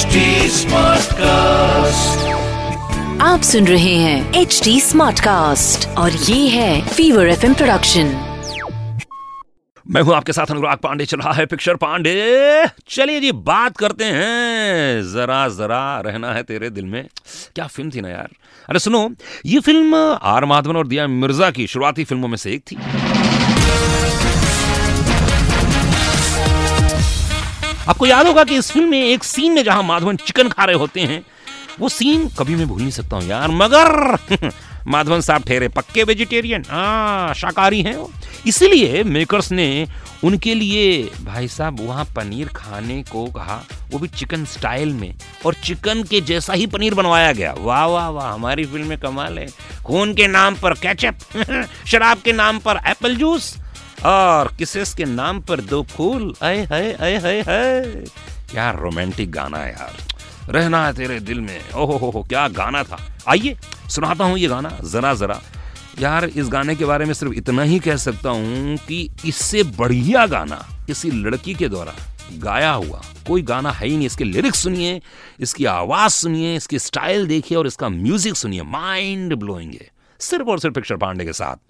HD Smartcast. आप सुन रहे हैं एच डी स्मार्ट कास्ट और ये है फीवर एफ़ प्रोडक्शन मैं हूँ आपके साथ अनुराग पांडे चल रहा है पिक्चर पांडे। चलिए जी बात करते हैं। जरा जरा रहना है तेरे दिल में। क्या फ़िल्म थी ना यार? अरे सुनो ये फ़िल्म आर माधवन और दिया मिर्ज़ा की शुरुआती फ़िल्मों में से एक थी। आपको याद होगा कि इस फ़िल्म में एक सीन में जहाँ माधवन चिकन खा रहे होते हैं, वो सीन कभी मैं भूल नहीं सकता हूँ यार, मगर माधवन साहब ठहरे, पक्के वेजिटेरियन हाँ शाकाहारी हैं इसीलिए मेकर्स ने उनके लिए, भाई साहब, वहाँ पनीर खाने को कहा, वो भी चिकन स्टाइल में, और चिकन के जैसा ही पनीर बनवाया गया। वाह वाह वाह, हमारी फ़िल्म में कमाल है। खून के नाम पर कैचअप शराब के नाम पर एप्पल जूस और किसेस के नाम पर दो फूल? अय है अय है है क्या रोमांटिक गाना है यार। रहना है तेरे दिल में। ओहो, हो हो, क्या गाना था। आइए, सुनाता हूँ ये गाना, जरा जरा। यार, इस गाने के बारे में सिर्फ़ इतना ही कह सकता हूँ कि इससे बढ़िया गाना किसी लड़की के द्वारा गाया हुआ। कोई गाना है ही नहीं। इसके लिरिक्स सुनिए, इसकी आवाज़ सुनिए, इसकी स्टाइल देखिए और इसका म्यूज़िक सुनिए। माइंड ब्लोइंग है। सिर्फ़ और सिर्फ़ पिक्चर पांडे के साथ।